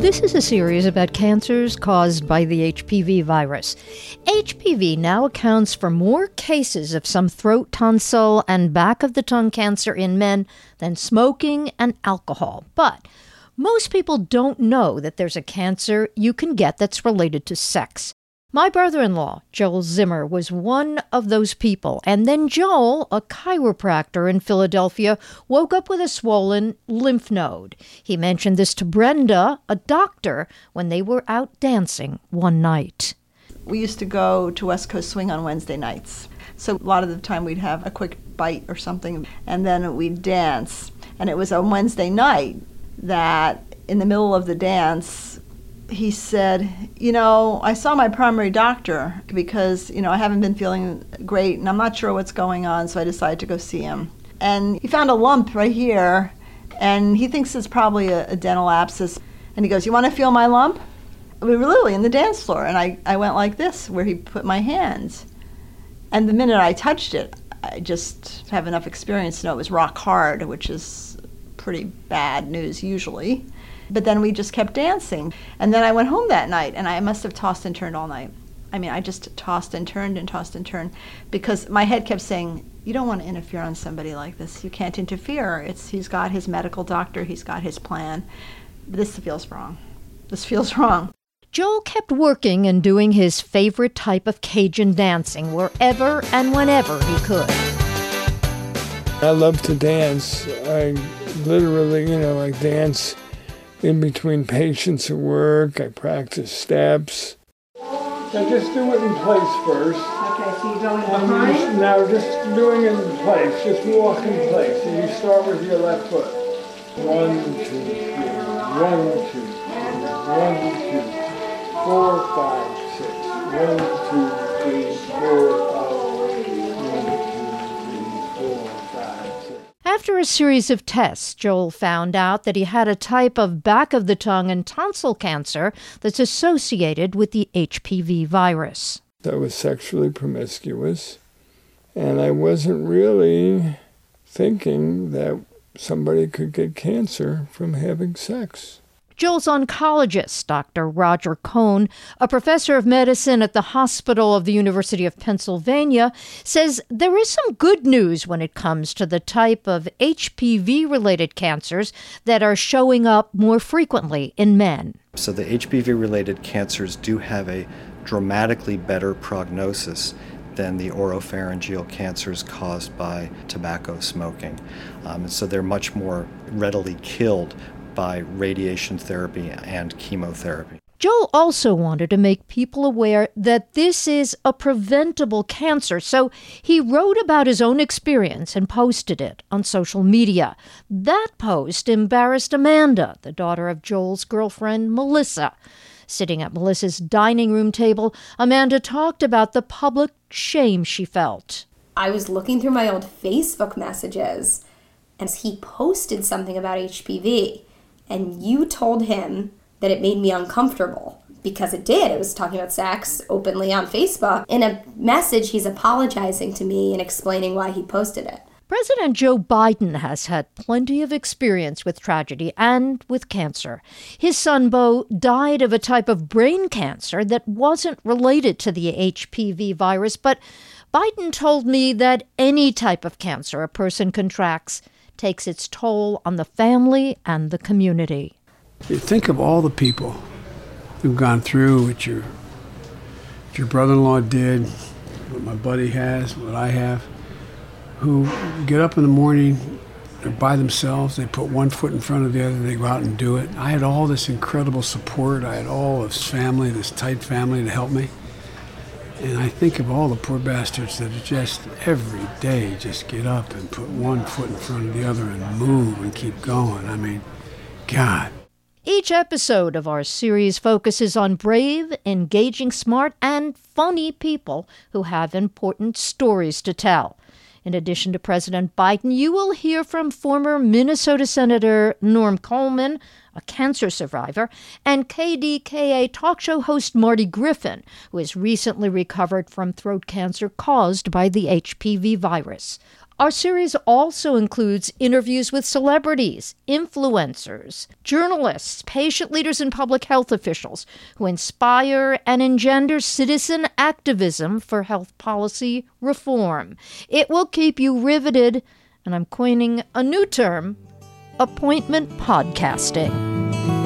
This is a series about cancers caused by the HPV virus. HPV now accounts for more cases of some throat, tonsil, and back of the tongue cancer in men than smoking and alcohol. But most people don't know that there's a cancer you can get that's related to sex. My brother in law, Joel Zimmer, was one of those people. And then Joel, a chiropractor in Philadelphia, woke up with a swollen lymph node. He mentioned this to Brenda, a doctor, when they were out dancing one night. We used to go to West Coast Swing on Wednesday nights. So a lot of the time we'd have a quick bite or something, and then we'd dance. And it was on Wednesday night that in the middle of the dance, he said, You know, I saw my primary doctor because, you know, I haven't been feeling great and I'm not sure what's going on, so I decided to go see him. And he found a lump right here, and he thinks it's probably a, a dental abscess. And he goes, You want to feel my lump? We were literally in the dance floor, and I, I went like this, where he put my hands. And the minute I touched it, I just have enough experience to know it was rock hard, which is pretty bad news usually. But then we just kept dancing. And then I went home that night and I must have tossed and turned all night. I mean, I just tossed and turned and tossed and turned because my head kept saying, "You don't want to interfere on somebody like this. You can't interfere. It's he's got his medical doctor, he's got his plan. This feels wrong. This feels wrong." Joel kept working and doing his favorite type of Cajun dancing wherever and whenever he could. I love to dance. I literally, you know, I dance in between patients at work. I practice steps. Now just do it in place first. Okay, so you're going Um, behind? now just doing it in place. Just walk in place. And you start with your left foot. One, two, three. One, two, three. One, two, four, five, six. One, two, three, four, After a series of tests, Joel found out that he had a type of back of the tongue and tonsil cancer that's associated with the HPV virus. I was sexually promiscuous, and I wasn't really thinking that somebody could get cancer from having sex. Joel's oncologist, Dr. Roger Cohen, a professor of medicine at the Hospital of the University of Pennsylvania, says there is some good news when it comes to the type of HPV related cancers that are showing up more frequently in men. So the HPV related cancers do have a dramatically better prognosis than the oropharyngeal cancers caused by tobacco smoking. Um, and so they're much more readily killed by radiation therapy and chemotherapy. Joel also wanted to make people aware that this is a preventable cancer, so he wrote about his own experience and posted it on social media. That post embarrassed Amanda, the daughter of Joel's girlfriend, Melissa. Sitting at Melissa's dining room table, Amanda talked about the public shame she felt. I was looking through my old Facebook messages and he posted something about HPV. And you told him that it made me uncomfortable because it did. It was talking about sex openly on Facebook. In a message, he's apologizing to me and explaining why he posted it. President Joe Biden has had plenty of experience with tragedy and with cancer. His son Beau died of a type of brain cancer that wasn't related to the HPV virus, but Biden told me that any type of cancer a person contracts takes its toll on the family and the community. You think of all the people who've gone through what your what your brother-in-law did, what my buddy has, what I have, who get up in the morning, they're by themselves, they put one foot in front of the other, they go out and do it. I had all this incredible support. I had all this family, this tight family to help me. And I think of all the poor bastards that just every day just get up and put one foot in front of the other and move and keep going. I mean, God. Each episode of our series focuses on brave, engaging, smart, and funny people who have important stories to tell. In addition to President Biden, you will hear from former Minnesota Senator Norm Coleman, a cancer survivor, and KDKA talk show host Marty Griffin, who has recently recovered from throat cancer caused by the HPV virus. Our series also includes interviews with celebrities, influencers, journalists, patient leaders, and public health officials who inspire and engender citizen activism for health policy reform. It will keep you riveted, and I'm coining a new term appointment podcasting.